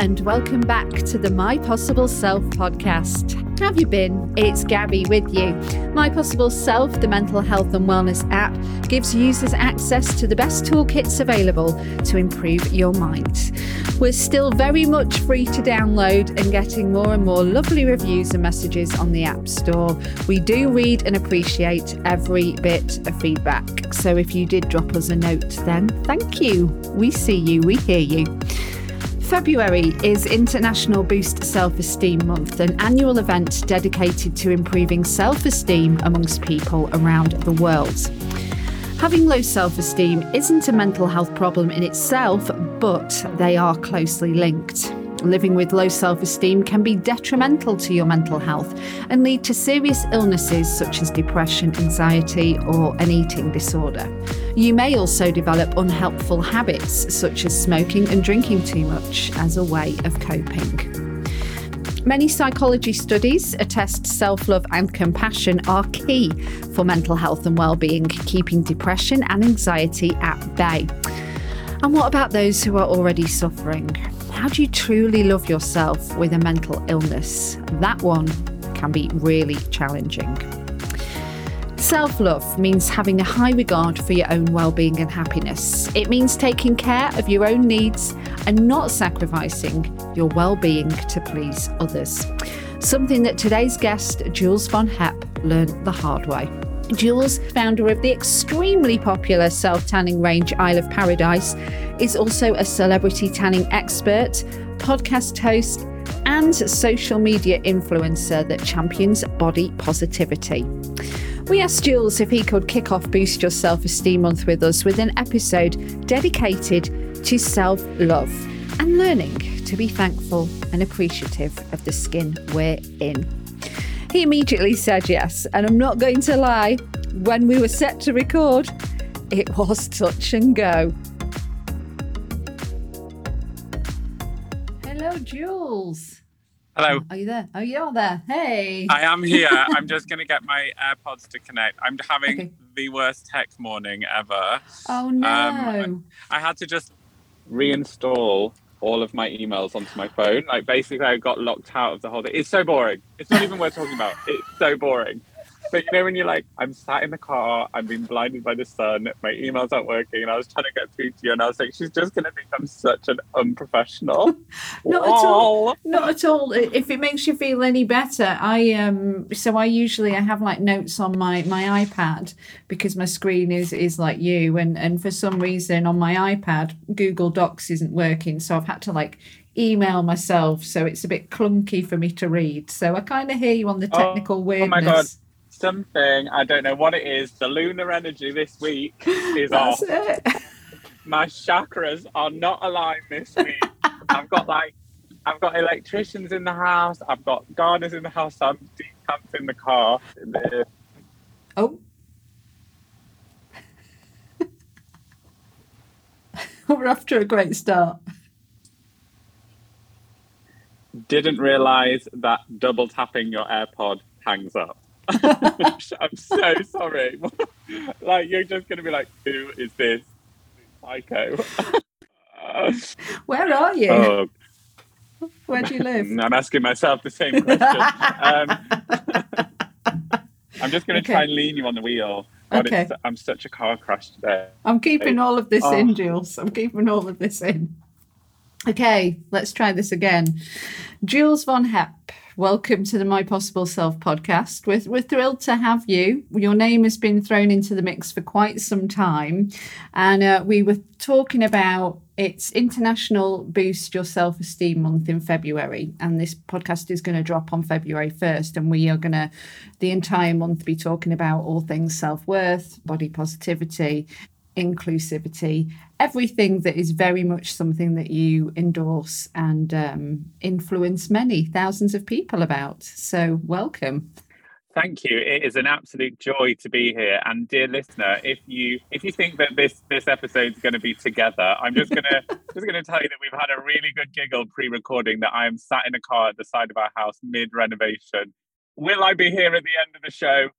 and welcome back to the My Possible Self podcast. How have you been? It's Gabby with you. My Possible Self, the mental health and wellness app, gives users access to the best toolkits available to improve your mind. We're still very much free to download and getting more and more lovely reviews and messages on the App Store. We do read and appreciate every bit of feedback. So if you did drop us a note, then thank you. We see you, we hear you. February is International Boost Self Esteem Month, an annual event dedicated to improving self esteem amongst people around the world. Having low self esteem isn't a mental health problem in itself, but they are closely linked. Living with low self esteem can be detrimental to your mental health and lead to serious illnesses such as depression, anxiety, or an eating disorder. You may also develop unhelpful habits such as smoking and drinking too much as a way of coping. Many psychology studies attest self love and compassion are key for mental health and well being, keeping depression and anxiety at bay. And what about those who are already suffering? How do you truly love yourself with a mental illness? That one can be really challenging. Self love means having a high regard for your own well being and happiness. It means taking care of your own needs and not sacrificing your well being to please others. Something that today's guest, Jules von Hep, learned the hard way. Jules, founder of the extremely popular self tanning range Isle of Paradise, is also a celebrity tanning expert, podcast host, and social media influencer that champions body positivity. We asked Jules if he could kick off Boost Your Self Esteem Month with us with an episode dedicated to self love and learning to be thankful and appreciative of the skin we're in. He immediately said yes, and I'm not going to lie, when we were set to record, it was touch and go. Hello, Jules. Hello. Are you there? Oh, you're there. Hey. I am here. I'm just going to get my AirPods to connect. I'm having Okay. the worst tech morning ever. Oh, no. Um, I had to just reinstall all of my emails onto my phone. Like basically, I got locked out of the whole thing. It's so boring. It's not even worth talking about. It's so boring. But you know when you're like, I'm sat in the car, I'm being blinded by the sun, my emails aren't working, and I was trying to get through to you, and I was like, she's just gonna think I'm such an unprofessional. Not at all. Not at all. If it makes you feel any better, I um. So I usually I have like notes on my my iPad because my screen is is like you, and and for some reason on my iPad Google Docs isn't working, so I've had to like email myself, so it's a bit clunky for me to read. So I kind of hear you on the Oh, technical oh weirdness. my God. Something I don't know what it is. The lunar energy this week is That's off. it. my chakras are not aligned this week. I've got like, I've got electricians in the house. I've got gardeners in the house. I'm decamped in the car. Oh. We're off to a great start. Didn't realize that double tapping your AirPod hangs up. I'm so sorry. like you're just gonna be like, who is this psycho? Where are you? oh, Where do you live? I'm asking myself the same question. um, I'm just going to Okay. try and lean you on the wheel. God, Okay. I'm such a car crash today. I'm keeping all of this Oh. in, Jules. I'm keeping all of this in. Okay, let's try this again. Jules von Hep, welcome to the My Possible Self podcast. We're, we're thrilled to have you. Your name has been thrown into the mix for quite some time. And uh, we were talking about it's International Boost Your Self Esteem Month in February. And this podcast is going to drop on February 1st. And we are going to, the entire month, be talking about all things self worth, body positivity, inclusivity, everything that is very much something that you endorse and um, influence many thousands of people about. So, welcome. Thank you. It is an absolute joy to be here. And dear listener, if you if you think that this this episode is going to be together, I'm just gonna just gonna tell you that we've had a really good giggle pre-recording. That I am sat in a car at the side of our house mid renovation. Will I be here at the end of the show?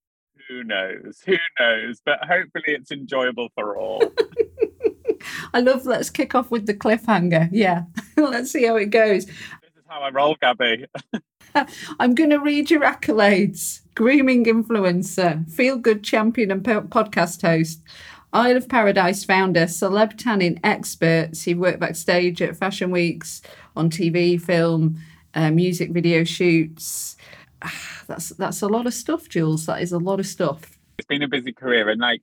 Who knows? Who knows? But hopefully, it's enjoyable for all. I love let's kick off with the cliffhanger. Yeah. let's see how it goes. This is how I roll, Gabby. I'm going to read your accolades. Grooming influencer, feel good champion and podcast host, Isle of Paradise founder, celeb tanning expert. He worked backstage at fashion weeks, on TV, film, uh, music video shoots. That's that's a lot of stuff, Jules. That is a lot of stuff. It's been a busy career, and like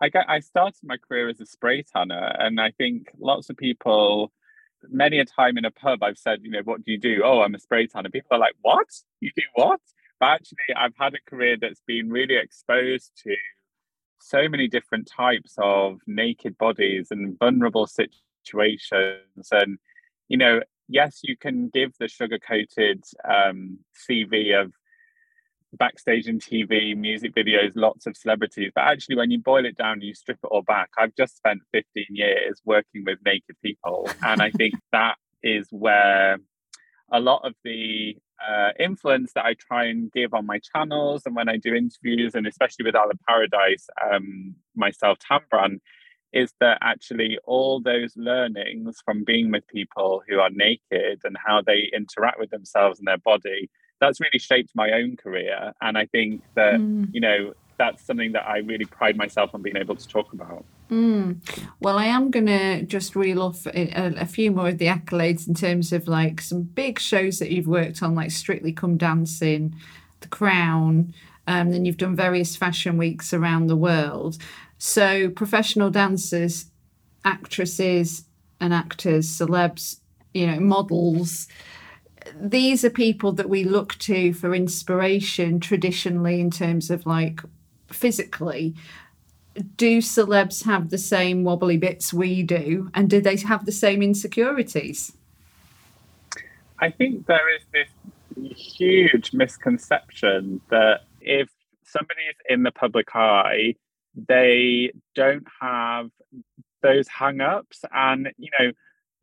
I got, I started my career as a spray tanner, and I think lots of people, many a time in a pub, I've said, you know, what do you do? Oh, I'm a spray tanner. People are like, what? You do what? But actually, I've had a career that's been really exposed to so many different types of naked bodies and vulnerable situations. And, you know, yes, you can give the sugar coated um, CV of backstage and TV, music videos, lots of celebrities. But actually, when you boil it down, you strip it all back. I've just spent 15 years working with naked people. And I think that is where a lot of the uh, influence that I try and give on my channels and when I do interviews, and especially with of Paradise, um, myself, Tambran, is that actually all those learnings from being with people who are naked and how they interact with themselves and their body, that's really shaped my own career. And I think that, mm. you know, that's something that I really pride myself on being able to talk about. Mm. Well, I am going to just reel off a, a, few more of the accolades in terms of like some big shows that you've worked on, like Strictly Come Dancing, The Crown. Um, then you've done various fashion weeks around the world. So, professional dancers, actresses, and actors, celebs, you know, models. These are people that we look to for inspiration traditionally in terms of like physically. Do celebs have the same wobbly bits we do and do they have the same insecurities? I think there is this huge misconception that if somebody is in the public eye they don't have those hang-ups. And you know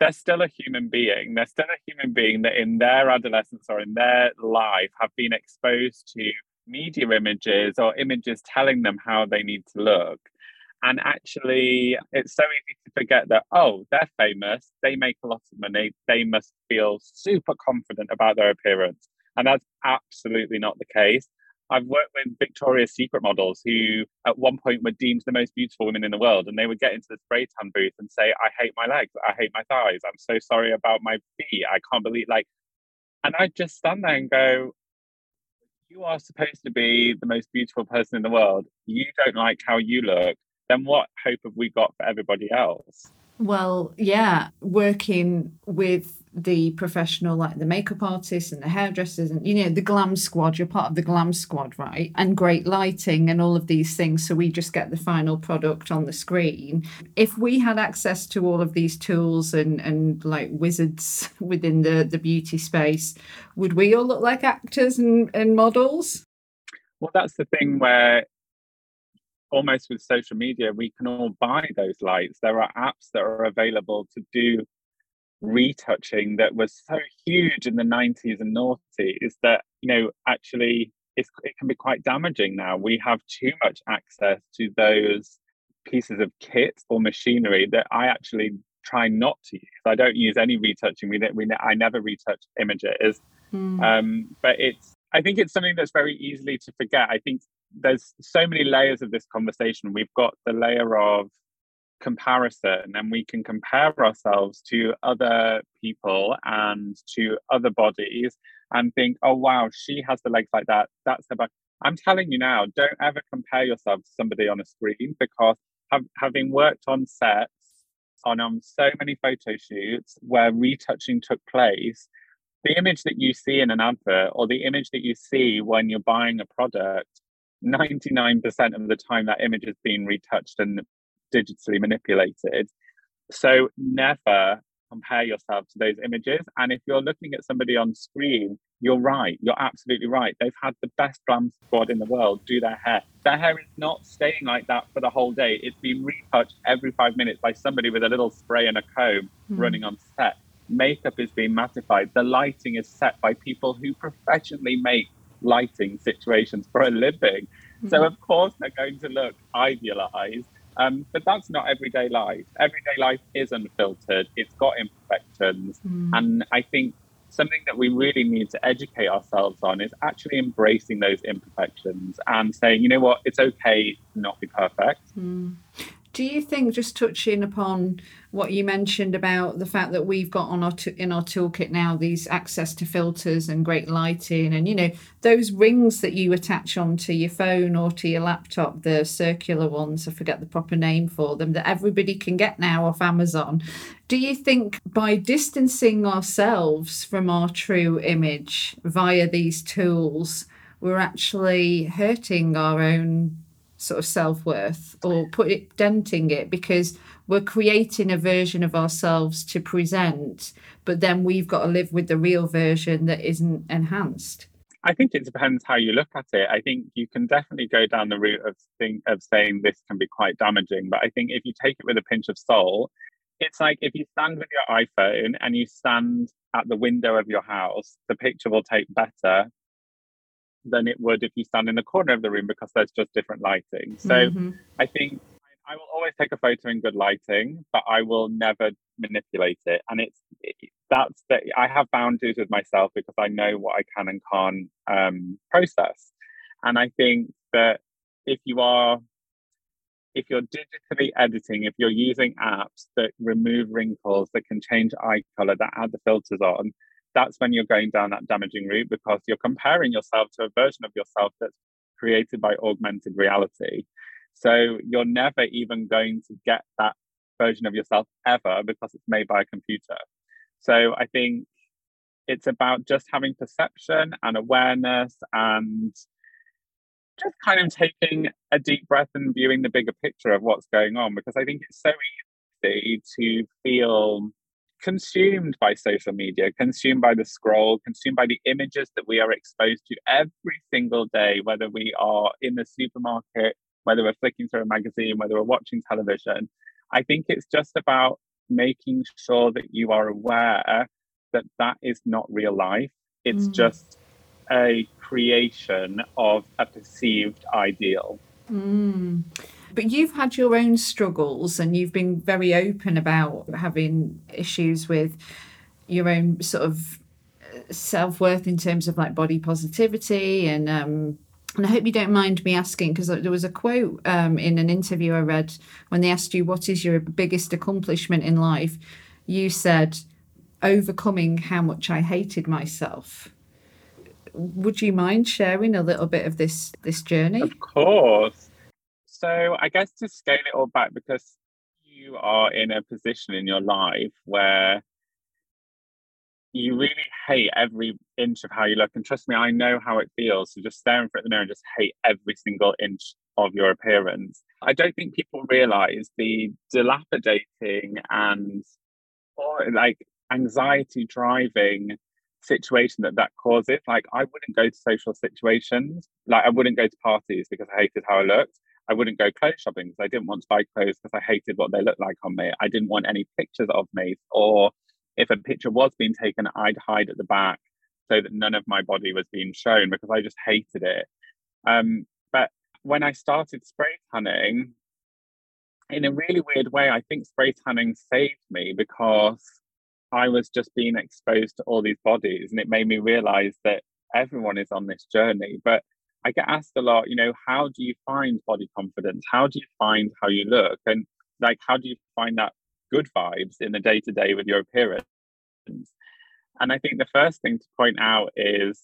they're still a human being they're still a human being that in their adolescence or in their life have been exposed to media images or images telling them how they need to look. And actually, it's so easy to forget that, oh, they're famous, they make a lot of money, they must feel super confident about their appearance. And that's absolutely not the case. I've worked with Victoria's Secret models who, at one point, were deemed the most beautiful women in the world. And they would get into the spray tan booth and say, I hate my legs, I hate my thighs, I'm so sorry about my feet, I can't believe, like, and I'd just stand there and go, you are supposed to be the most beautiful person in the world, you don't like how you look, then what hope have we got for everybody else? Well, yeah, working with the professional, like the makeup artists and the hairdressers, and you know, the glam squad, you're part of the glam squad, right? And great lighting and all of these things. So we just get the final product on the screen. If we had access to all of these tools and, and like wizards within the, the beauty space, would we all look like actors and, and models? Well, that's the thing where almost with social media, we can all buy those lights. There are apps that are available to do retouching that was so huge in the 90s and noughties that, you know, actually it can be quite damaging now. We have too much access to those pieces of kit or machinery that I actually try not to use. I don't use any retouching. We, we I never retouch images. Mm. Um, but it's I think it's something that's very easily to forget. I think there's so many layers of this conversation. We've got the layer of comparison, and we can compare ourselves to other people and to other bodies and think, oh, wow, she has the legs like that. That's about. I'm telling you now, don't ever compare yourself to somebody on a screen because have, having worked on sets on um, so many photo shoots where retouching took place, the image that you see in an advert or the image that you see when you're buying a product 99% of the time that image is being retouched and digitally manipulated. So never compare yourself to those images. And if you're looking at somebody on screen, you're right. You're absolutely right. They've had the best glam squad in the world do their hair. Their hair is not staying like that for the whole day. It's been retouched every five minutes by somebody with a little spray and a comb mm. running on set. Makeup is being mattified. The lighting is set by people who professionally make lighting situations for a living. Mm-hmm. So, of course, they're going to look idealized. Um, but that's not everyday life. Everyday life is unfiltered. It's got imperfections, mm. and I think something that we really need to educate ourselves on is actually embracing those imperfections and saying, you know what, it's okay to not be perfect. Mm. Do you think, just touching upon what you mentioned about the fact that we've got on our t- in our toolkit now these access to filters and great lighting, and you know those rings that you attach onto your phone or to your laptop, the circular ones, I forget the proper name for them, that everybody can get now off Amazon. Do you think by distancing ourselves from our true image via these tools, we're actually hurting our own sort of self worth or put it denting it because we're creating a version of ourselves to present, but then we've got to live with the real version that isn't enhanced. I think it depends how you look at it. I think you can definitely go down the route of think of saying this can be quite damaging, but I think if you take it with a pinch of salt, it's like if you stand with your iPhone and you stand at the window of your house, the picture will take better than it would if you stand in the corner of the room because there's just different lighting. So mm-hmm. I think I will always take a photo in good lighting, but I will never manipulate it. And it's it, that's that I have boundaries with myself because I know what I can and can't um, process. And I think that if you are if you're digitally editing, if you're using apps that remove wrinkles, that can change eye color, that add the filters on, that's when you're going down that damaging route because you're comparing yourself to a version of yourself that's created by augmented reality. So you're never even going to get that version of yourself ever because it's made by a computer. So I think it's about just having perception and awareness and just kind of taking a deep breath and viewing the bigger picture of what's going on because I think it's so easy to feel consumed by social media, consumed by the scroll, consumed by the images that we are exposed to every single day, whether we are in the supermarket, whether we're flicking through a magazine, whether we're watching television. I think it's just about making sure that you are aware that that is not real life. It's mm. just a creation of a perceived ideal. Mm. But you've had your own struggles and you've been very open about having issues with your own sort of uh, self worth in terms of like body positivity and um, and I hope you don't mind me asking because there was a quote um, in an interview I read when they asked you what is your biggest accomplishment in life. You said overcoming how much I hated myself. Would you mind sharing a little bit of this this journey? Of course. So I guess to scale it all back, because you are in a position in your life where you really hate every inch of how you look. And trust me, I know how it feels to just stare in front of the mirror and just hate every single inch of your appearance. I don't think people realize the dilapidating and or like anxiety driving situation that that causes. Like, I wouldn't go to social situations. Like, I wouldn't go to parties because I hated how I looked. I wouldn't go clothes shopping because I didn't want to buy clothes because I hated what they looked like on me. I didn't want any pictures of me, or if a picture was being taken, I'd hide at the back so that none of my body was being shown because I just hated it. Um, but when I started spray tanning, in a really weird way, I think spray tanning saved me because I was just being exposed to all these bodies, and it made me realize that everyone is on this journey. But I get asked a lot, you know, how do you find body confidence? How do you find how you look? And like, how do you find that good vibes in the day to day with your appearance? And I think the first thing to point out is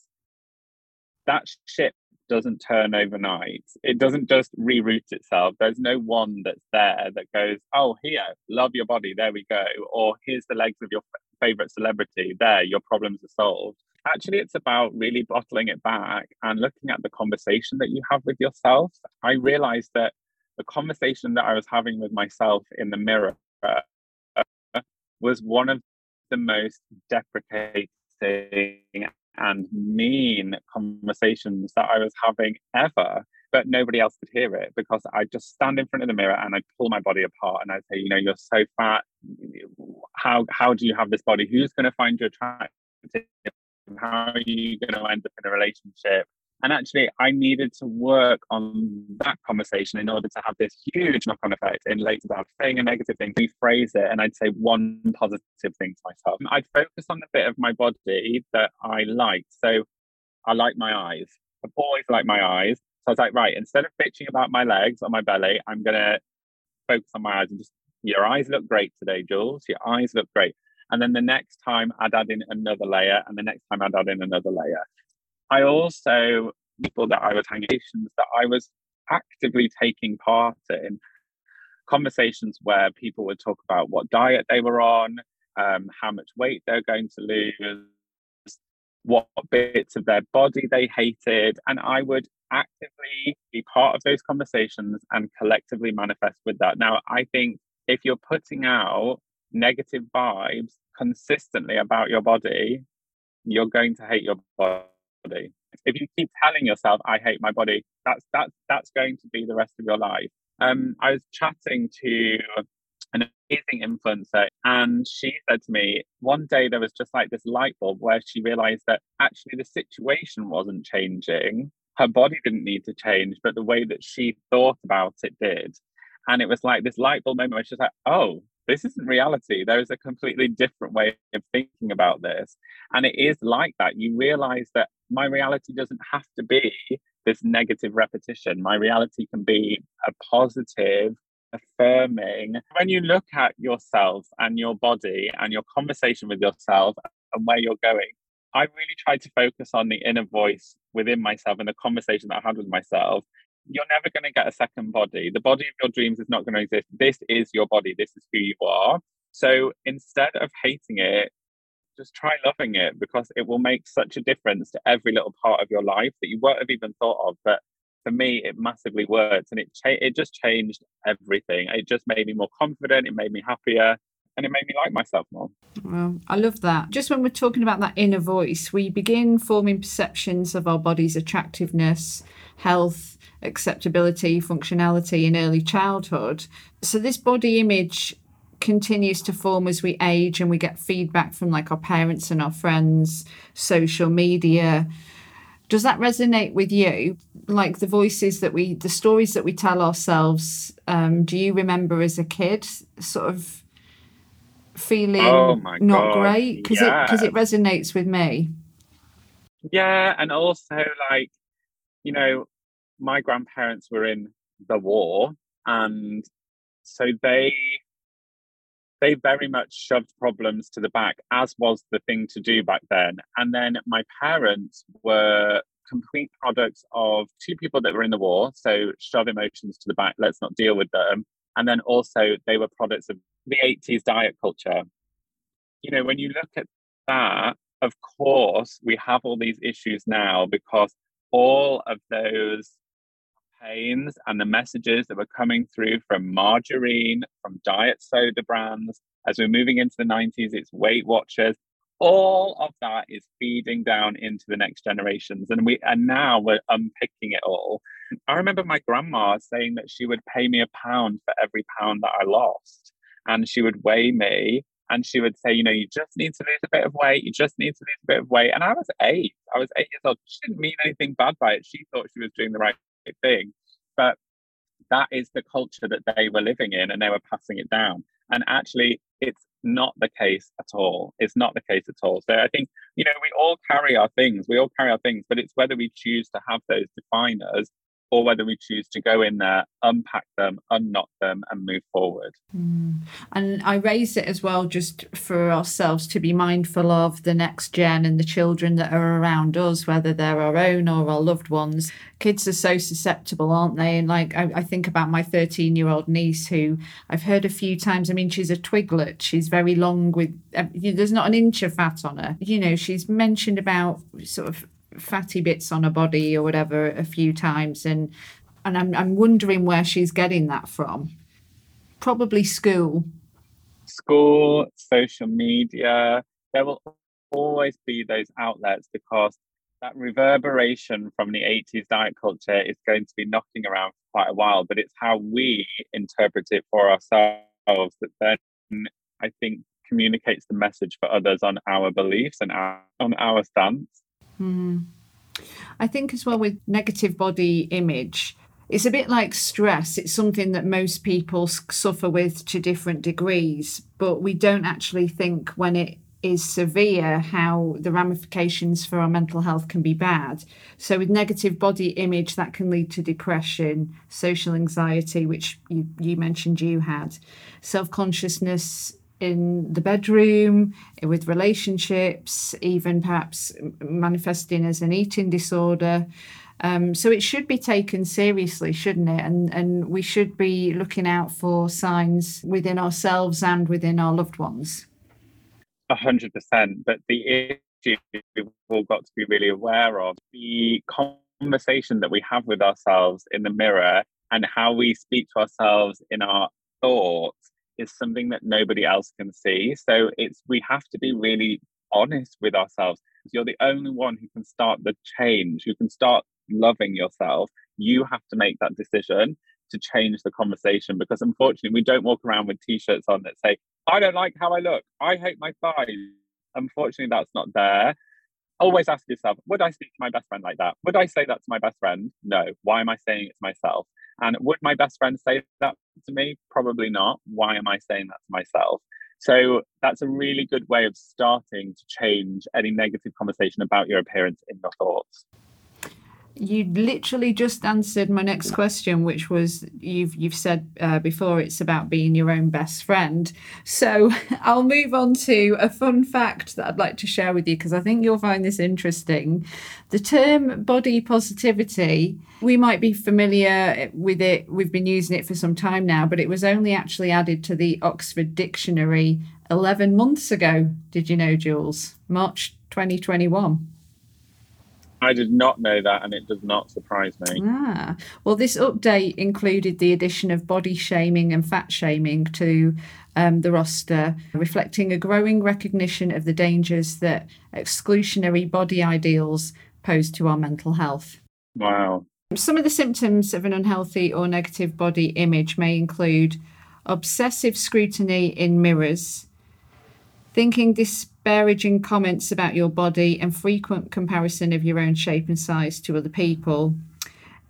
that ship doesn't turn overnight. It doesn't just reroute itself. There's no one that's there that goes, oh, here, love your body, there we go. Or here's the legs of your favorite celebrity, there, your problems are solved actually it's about really bottling it back and looking at the conversation that you have with yourself i realized that the conversation that i was having with myself in the mirror uh, was one of the most deprecating and mean conversations that i was having ever but nobody else could hear it because I just stand in front of the mirror and I pull my body apart and I say, you know, you're so fat. How how do you have this body? Who's going to find you attractive? How are you going to end up in a relationship? And actually, I needed to work on that conversation in order to have this huge knock on effect in later about saying a negative thing, rephrase it, and I'd say one positive thing to myself. I'd focus on the bit of my body that I liked. So I like my eyes. I've always liked my eyes. So I was like, right, instead of bitching about my legs or my belly, I'm going to focus on my eyes and just, your eyes look great today, Jules. Your eyes look great. And then the next time I'd add in another layer, and the next time I'd add in another layer. I also, people that I was hanging that I was actively taking part in conversations where people would talk about what diet they were on, um, how much weight they're going to lose, what bits of their body they hated. And I would actively be part of those conversations and collectively manifest with that. Now, I think if you're putting out negative vibes consistently about your body, you're going to hate your body. If you keep telling yourself, "I hate my body," that's that's that's going to be the rest of your life. Um, I was chatting to an amazing influencer, and she said to me one day there was just like this light bulb where she realized that actually the situation wasn't changing. Her body didn't need to change, but the way that she thought about it did. And it was like this light bulb moment where she's like, oh, this isn't reality. There is a completely different way of thinking about this. And it is like that. You realize that my reality doesn't have to be this negative repetition. My reality can be a positive, affirming. When you look at yourself and your body and your conversation with yourself and where you're going, I really try to focus on the inner voice within myself and the conversation that I had with myself you're never going to get a second body. The body of your dreams is not going to exist. This is your body. This is who you are. So instead of hating it, just try loving it because it will make such a difference to every little part of your life that you won't have even thought of. But for me, it massively worked, and it cha- it just changed everything. It just made me more confident. It made me happier. And it made me like myself more. Well, I love that. Just when we're talking about that inner voice, we begin forming perceptions of our body's attractiveness, health, acceptability, functionality in early childhood. So this body image continues to form as we age and we get feedback from like our parents and our friends, social media. Does that resonate with you? Like the voices that we, the stories that we tell ourselves, um, do you remember as a kid sort of feeling oh not God. great? Because yeah. it, cause it resonates with me. Yeah. And also, like, you know, my grandparents were in the war and so they they very much shoved problems to the back as was the thing to do back then and then my parents were complete products of two people that were in the war so shove emotions to the back let's not deal with them and then also they were products of the 80s diet culture you know when you look at that of course we have all these issues now because all of those campaigns and the messages that were coming through from margarine, from diet soda brands. As we're moving into the 90s, it's Weight Watchers. All of that is feeding down into the next generations. And we and now we're unpicking it all. I remember my grandma saying that she would pay me a pound for every pound that I lost. And she would weigh me and she would say, you know, you just need to lose a bit of weight. You just need to lose a bit of weight. And I was eight. I was eight years old. She didn't mean anything bad by it. She thought she was doing the right thing. But that is the culture that they were living in and they were passing it down. And actually, it's not the case at all. It's not the case at all. So I think, you know, we all carry our things, we all carry our things, but it's whether we choose to have those define us or whether we choose to go in there, unpack them, unknot them, and move forward. Mm. And I raise it as well just for ourselves to be mindful of the next gen and the children that are around us, whether they're our own or our loved ones. Kids are so susceptible, aren't they? And like I, I think about my 13 year old niece who I've heard a few times. I mean, she's a twiglet, she's very long with, uh, there's not an inch of fat on her. You know, she's mentioned about sort of fatty bits on her body or whatever a few times and and I'm I'm wondering where she's getting that from. Probably school. School, social media. There will always be those outlets because that reverberation from the 80s diet culture is going to be knocking around for quite a while, but it's how we interpret it for ourselves that then I think communicates the message for others on our beliefs and our, on our stance. Mm. I think as well with negative body image, it's a bit like stress. It's something that most people suffer with to different degrees, but we don't actually think when it is severe how the ramifications for our mental health can be bad. So, with negative body image, that can lead to depression, social anxiety, which you, you mentioned you had, self consciousness in the bedroom, with relationships, even perhaps manifesting as an eating disorder. Um, so it should be taken seriously, shouldn't it? And and we should be looking out for signs within ourselves and within our loved ones. A hundred percent. But the issue we've all got to be really aware of the conversation that we have with ourselves in the mirror and how we speak to ourselves in our thoughts is something that nobody else can see. So it's we have to be really honest with ourselves. You're the only one who can start the change, who can start loving yourself. You have to make that decision to change the conversation because unfortunately we don't walk around with t-shirts on that say, I don't like how I look. I hate my thighs. Unfortunately, that's not there. Always ask yourself, would I speak to my best friend like that? Would I say that to my best friend? No. Why am I saying it to myself? And would my best friend say that to me? Probably not. Why am I saying that to myself? So that's a really good way of starting to change any negative conversation about your appearance in your thoughts you literally just answered my next question, which was you've you've said uh, before it's about being your own best friend. So I'll move on to a fun fact that I'd like to share with you because I think you'll find this interesting. The term body positivity, we might be familiar with it. We've been using it for some time now, but it was only actually added to the Oxford Dictionary 11 months ago. Did you know, Jules? March 2021. I did not know that, and it does not surprise me. Ah, well, this update included the addition of body shaming and fat shaming to um, the roster, reflecting a growing recognition of the dangers that exclusionary body ideals pose to our mental health. Wow. Some of the symptoms of an unhealthy or negative body image may include obsessive scrutiny in mirrors, thinking disparaging comments about your body and frequent comparison of your own shape and size to other people,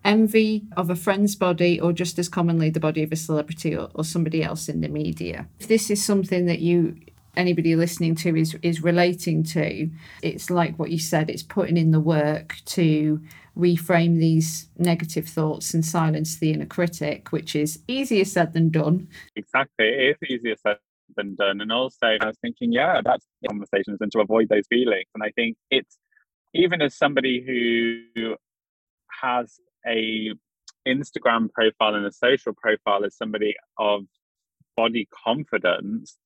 envy of a friend's body, or just as commonly the body of a celebrity or, or somebody else in the media. If this is something that you anybody listening to is is relating to it's like what you said it's putting in the work to reframe these negative thoughts and silence the inner critic which is easier said than done exactly it is easier said been done. And also, I was thinking, yeah, that's conversations and to avoid those feelings. And I think it's even as somebody who has a Instagram profile and a social profile as somebody of body confidence,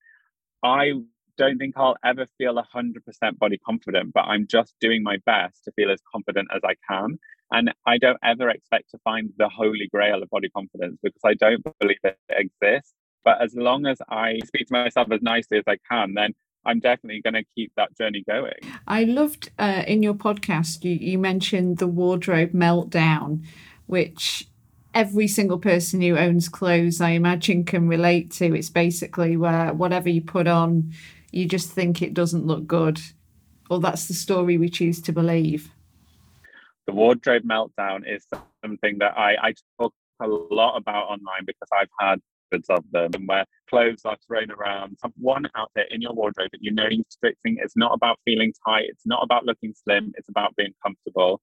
I don't think I'll ever feel 100% body confident, but I'm just doing my best to feel as confident as I can. And I don't ever expect to find the holy grail of body confidence because I don't believe it exists. But as long as I speak to myself as nicely as I can, then I'm definitely going to keep that journey going. I loved uh, in your podcast, you, you mentioned the wardrobe meltdown, which every single person who owns clothes, I imagine, can relate to. It's basically where whatever you put on, you just think it doesn't look good. Or that's the story we choose to believe. The wardrobe meltdown is something that I, I talk a lot about online because I've had of them and where clothes are thrown around. Have one outfit in your wardrobe that you know you're fixing. It's not about feeling tight. It's not about looking slim. It's about being comfortable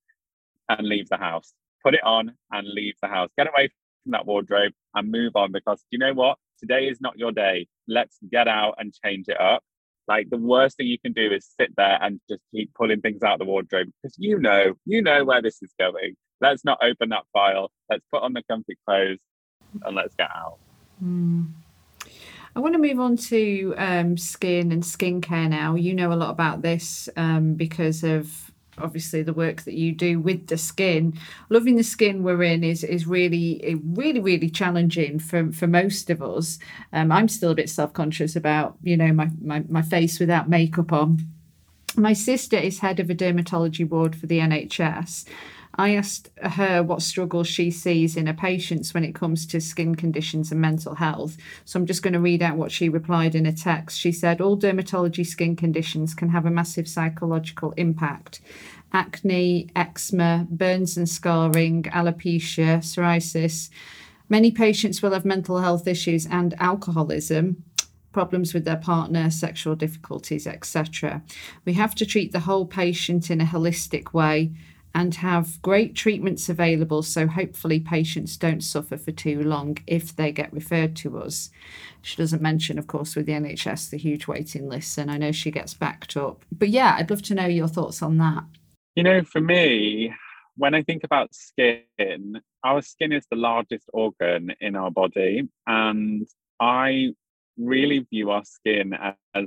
and leave the house. Put it on and leave the house. Get away from that wardrobe and move on because you know what? Today is not your day. Let's get out and change it up. Like the worst thing you can do is sit there and just keep pulling things out of the wardrobe because you know, you know where this is going. Let's not open that file. Let's put on the comfy clothes and let's get out. Mm. I want to move on to um, skin and skincare now. You know a lot about this um, because of obviously the work that you do with the skin. Loving the skin we're in is is really really really challenging for for most of us. Um, I'm still a bit self conscious about you know my, my my face without makeup on. My sister is head of a dermatology ward for the NHS I asked her what struggles she sees in her patients when it comes to skin conditions and mental health. So I'm just going to read out what she replied in a text. She said, All dermatology skin conditions can have a massive psychological impact. acne, eczema, burns and scarring, alopecia, psoriasis. Many patients will have mental health issues and alcoholism, problems with their partner, sexual difficulties, etc. We have to treat the whole patient in a holistic way and have great treatments available so hopefully patients don't suffer for too long if they get referred to us. She doesn't mention, of course, with the NHS, the huge waiting lists, and I know she gets backed up. But yeah, I'd love to know your thoughts on that. You know, for me, when I think about skin, our skin is the largest organ in our body, and I really view our skin as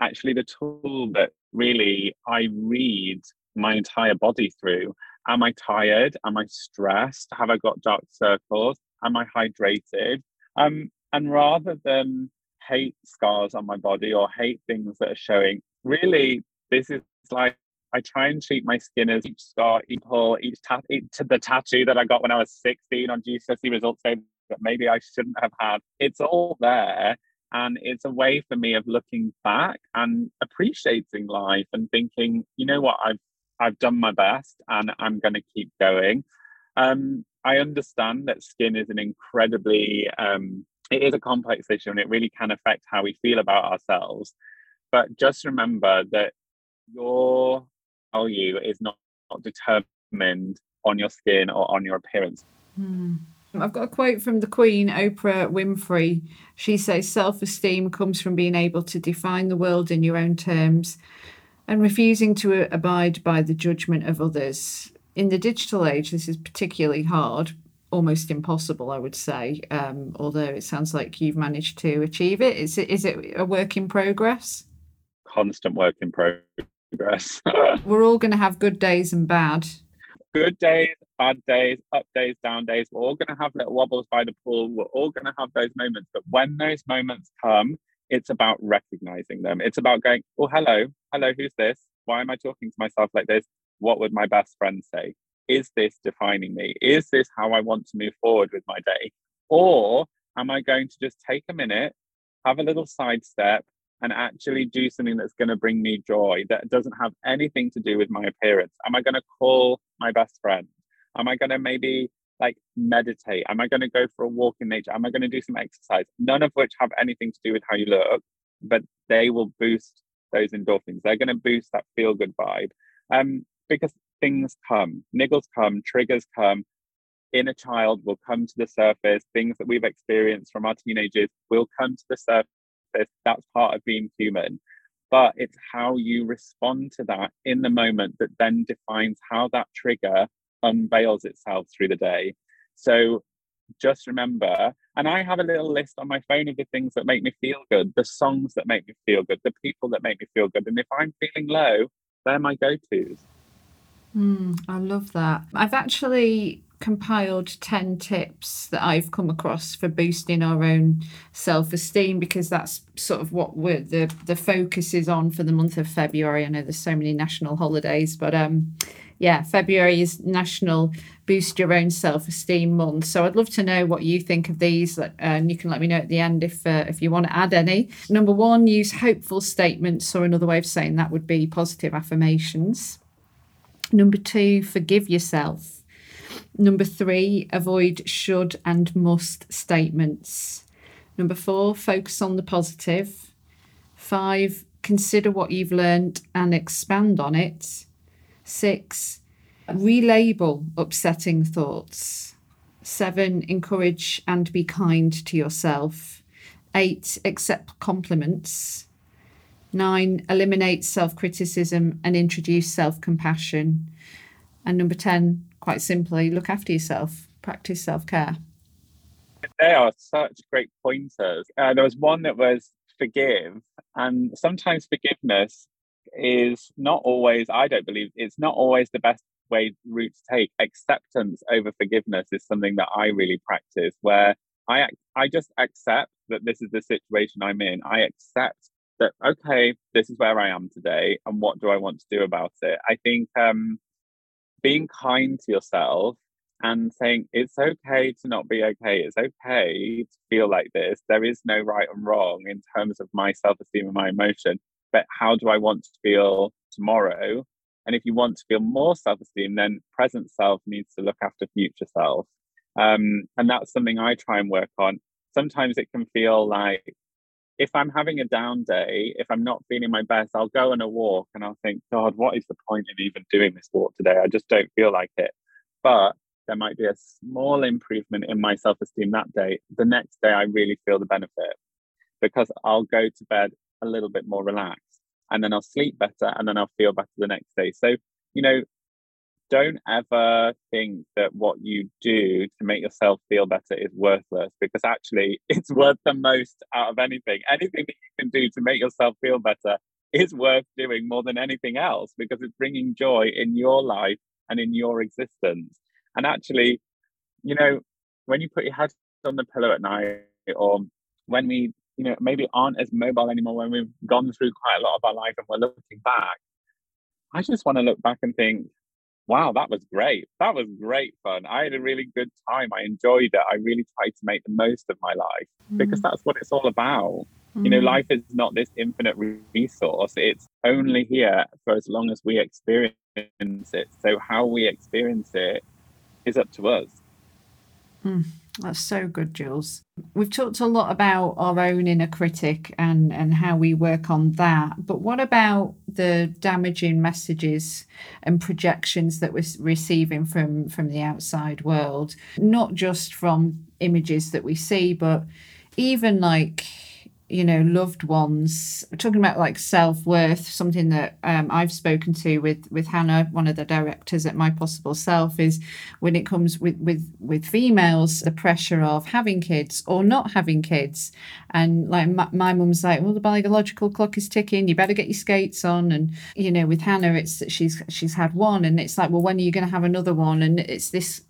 actually the tool that really I read my entire body through. Am I tired? Am I stressed? Have I got dark circles? Am I hydrated? Um, and rather than hate scars on my body or hate things that are showing, really, this is like I try and treat my skin as each scar, each hole, each, ta- each the tattoo that I got when I was 16 on GCSE results day that maybe I shouldn't have had. It's all there. And it's a way for me of looking back and appreciating life and thinking, you know what, I've I've done my best and I'm going to keep going. Um, I understand that skin is an incredibly um, it is a complex issue and it really can affect how we feel about ourselves. But just remember that your value is not, not determined on your skin or on your appearance. Mm. I've got a quote from the Queen, Oprah Winfrey. She says, Self esteem comes from being able to define the world in your own terms and refusing to abide by the judgment of others. In the digital age, this is particularly hard, almost impossible, I would say, um, although it sounds like you've managed to achieve it. Is it, is it a work in progress? Constant work in progress. We're all going to have good days and bad. Good days bad days, up days, down days. We're all going to have little wobbles by the pool. We're all going to have those moments. But when those moments come, it's about recognizing them. It's about going, oh, hello, hello, who's this? Why am I talking to myself like this? What would my best friend say? Is this defining me? Is this how I want to move forward with my day? Or am I going to just take a minute, have a little sidestep, and actually do something that's going to bring me joy that doesn't have anything to do with my appearance? Am I going to call my best friend? Am I going to maybe like meditate? Am I going to go for a walk in nature? Am I going to do some exercise? None of which have anything to do with how you look, but they will boost those endorphins. They're going to boost that feel good vibe. Um, because things come, niggles come, triggers come. Inner child will come to the surface. Things that we've experienced from our teenagers will come to the surface. That's part of being human. But it's how you respond to that in the moment that then defines how that trigger unveils itself through the day. So just remember, and I have a little list on my phone of the things that make me feel good, the songs that make me feel good, the people that make me feel good. And if I'm feeling low, they're my go tos. Mm, I love that. I've actually compiled 10 tips that I've come across for boosting our own self-esteem because that's sort of what we're the the focus is on for the month of February. I know there's so many national holidays, but um yeah, February is National Boost Your Own Self Esteem Month. So I'd love to know what you think of these, and you can let me know at the end if uh, if you want to add any. Number one, use hopeful statements, or another way of saying that would be positive affirmations. Number two, forgive yourself. Number three, avoid should and must statements. Number four, focus on the positive. Five, consider what you've learned and expand on it. Six, relabel upsetting thoughts. Seven, encourage and be kind to yourself. Eight, accept compliments. Nine, eliminate self criticism and introduce self compassion. And number 10, quite simply, look after yourself, practice self care. They are such great pointers. Uh, there was one that was forgive, and sometimes forgiveness is not always, I don't believe, it's not always the best way route to take. Acceptance over forgiveness is something that I really practice where I I just accept that this is the situation I'm in. I accept that okay, this is where I am today and what do I want to do about it? I think um being kind to yourself and saying it's okay to not be okay. It's okay to feel like this. There is no right and wrong in terms of my self esteem and my emotion but how do I want to feel tomorrow? And if you want to feel more self esteem, then present self needs to look after future self. Um, and that's something I try and work on. Sometimes it can feel like if I'm having a down day, if I'm not feeling my best, I'll go on a walk and I'll think, God, what is the point in even doing this walk today? I just don't feel like it. But there might be a small improvement in my self esteem that day. The next day, I really feel the benefit because I'll go to bed a little bit more relaxed and then I'll sleep better and then I'll feel better the next day. So, you know, don't ever think that what you do to make yourself feel better is worthless because actually it's worth the most out of anything. Anything that you can do to make yourself feel better is worth doing more than anything else because it's bringing joy in your life and in your existence. And actually, you know, when you put your head on the pillow at night or when we you know, maybe aren't as mobile anymore when we've gone through quite a lot of our life and we're looking back. I just want to look back and think, wow, that was great. That was great fun. I had a really good time. I enjoyed it. I really tried to make the most of my life mm. because that's what it's all about. Mm. You know, mm. life is not this infinite resource, it's only here for as long as we experience it. So, how we experience it is up to us. Mm. That's so good, Jules. We've talked a lot about our own inner critic and, and how we work on that. But what about the damaging messages and projections that we're receiving from, from the outside world? Not just from images that we see, but even like you know loved ones. We're talking about like self-worth something that um, i've spoken to with with hannah one of the directors at my possible self is when it comes with with with females the pressure of having kids or not having kids. And like my, my mum's like well the biological clock is ticking. You better get your skates on. And you know with hannah it's that she's she's had one and it's like well when are you going to have another one? And it's this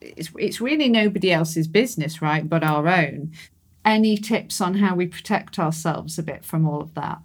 it's, it's really nobody else's business, right, but our own any tips on how we protect ourselves a bit from all of that?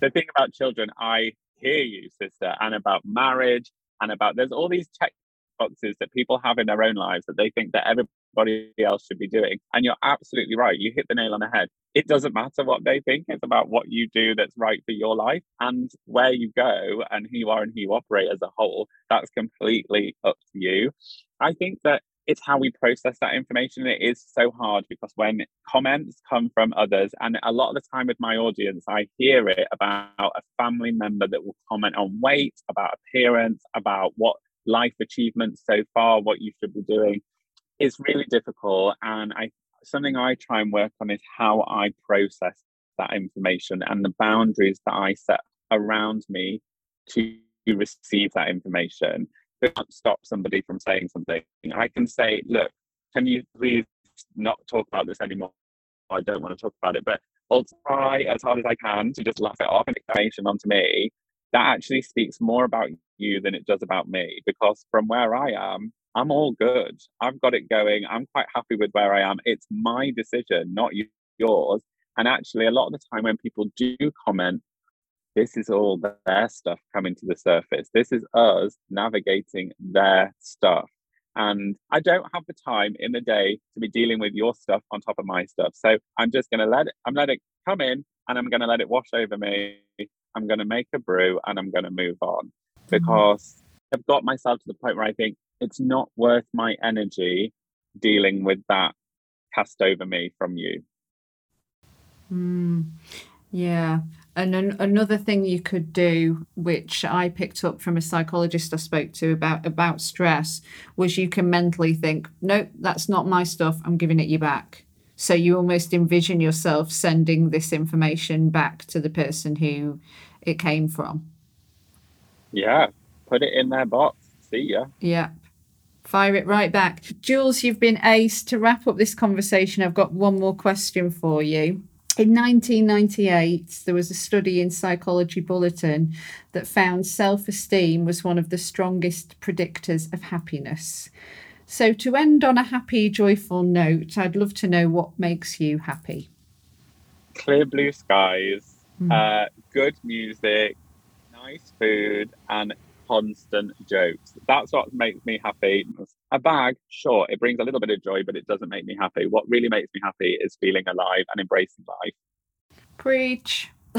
The thing about children, I hear you, sister, and about marriage, and about there's all these check boxes that people have in their own lives that they think that everybody else should be doing. And you're absolutely right. You hit the nail on the head. It doesn't matter what they think, it's about what you do that's right for your life and where you go and who you are and who you operate as a whole. That's completely up to you. I think that it's how we process that information. It is so hard because when comments come from others, and a lot of the time with my audience, I hear it about a family member that will comment on weight, about appearance, about what life achievements so far, what you should be doing. It's really difficult. And I something I try and work on is how I process that information and the boundaries that I set around me to receive that information can't stop somebody from saying something. I can say, look, can you please not talk about this anymore? I don't want to talk about it, but I'll try as hard as I can to just laugh it off and explanation onto me. That actually speaks more about you than it does about me because from where I am, I'm all good. I've got it going. I'm quite happy with where I am. It's my decision, not yours. And actually, a lot of the time when people do comment, this is all their stuff coming to the surface. This is us navigating their stuff. And I don't have the time in the day to be dealing with your stuff on top of my stuff. So I'm just going to let it, I'm letting it come in and I'm going to let it wash over me. I'm going to make a brew and I'm going to move on mm-hmm. because I've got myself to the point where I think it's not worth my energy dealing with that cast over me from you. Mm. Yeah. And an- another thing you could do, which I picked up from a psychologist I spoke to about about stress, was you can mentally think, "Nope, that's not my stuff. I'm giving it you back." So you almost envision yourself sending this information back to the person who it came from. Yeah, put it in their box. See ya. Yeah. Fire it right back. Jules, you've been ace. To wrap up this conversation, I've got one more question for you. In 1998, there was a study in Psychology Bulletin that found self esteem was one of the strongest predictors of happiness. So, to end on a happy, joyful note, I'd love to know what makes you happy. Clear blue skies, mm. uh, good music, nice food, and constant jokes. That's what makes me happy. A bag, sure, it brings a little bit of joy, but it doesn't make me happy. What really makes me happy is feeling alive and embracing life. Preach.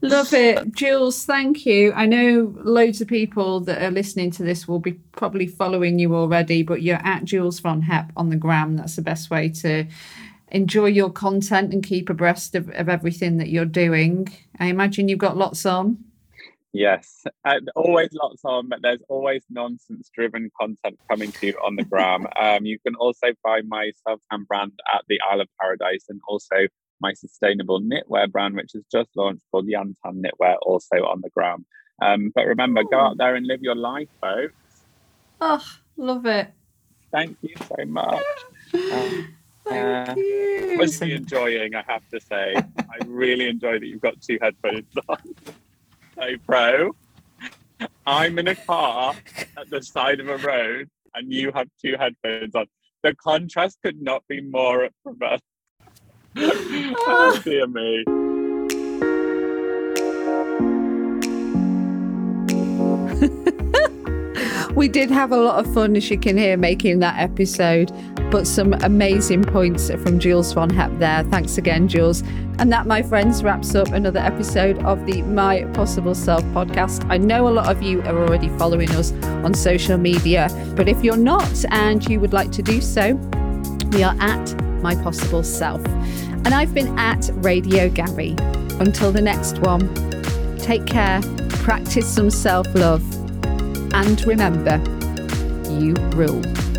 Love it. Jules, thank you. I know loads of people that are listening to this will be probably following you already, but you're at Jules Von Hep on the gram. That's the best way to enjoy your content and keep abreast of, of everything that you're doing. I imagine you've got lots on. Yes, always lots on, but there's always nonsense driven content coming to you on the gram. um, you can also find my tan brand at the Isle of Paradise and also my sustainable knitwear brand, which has just launched called Yantan Knitwear, also on the gram. Um, but remember, go out there and live your life, folks. Oh, love it. Thank you so much. Um, Thank uh, you. was really enjoying, I have to say. I really enjoy that you've got two headphones on. So pro. I'm in a car at the side of a road and you have two headphones on. The contrast could not be more profound. oh, dear me. We did have a lot of fun, as you can hear, making that episode, but some amazing points from Jules Von Hep there. Thanks again, Jules. And that, my friends, wraps up another episode of the My Possible Self podcast. I know a lot of you are already following us on social media, but if you're not and you would like to do so, we are at My Possible Self. And I've been at Radio Gabby. Until the next one, take care, practice some self love, and remember, you rule.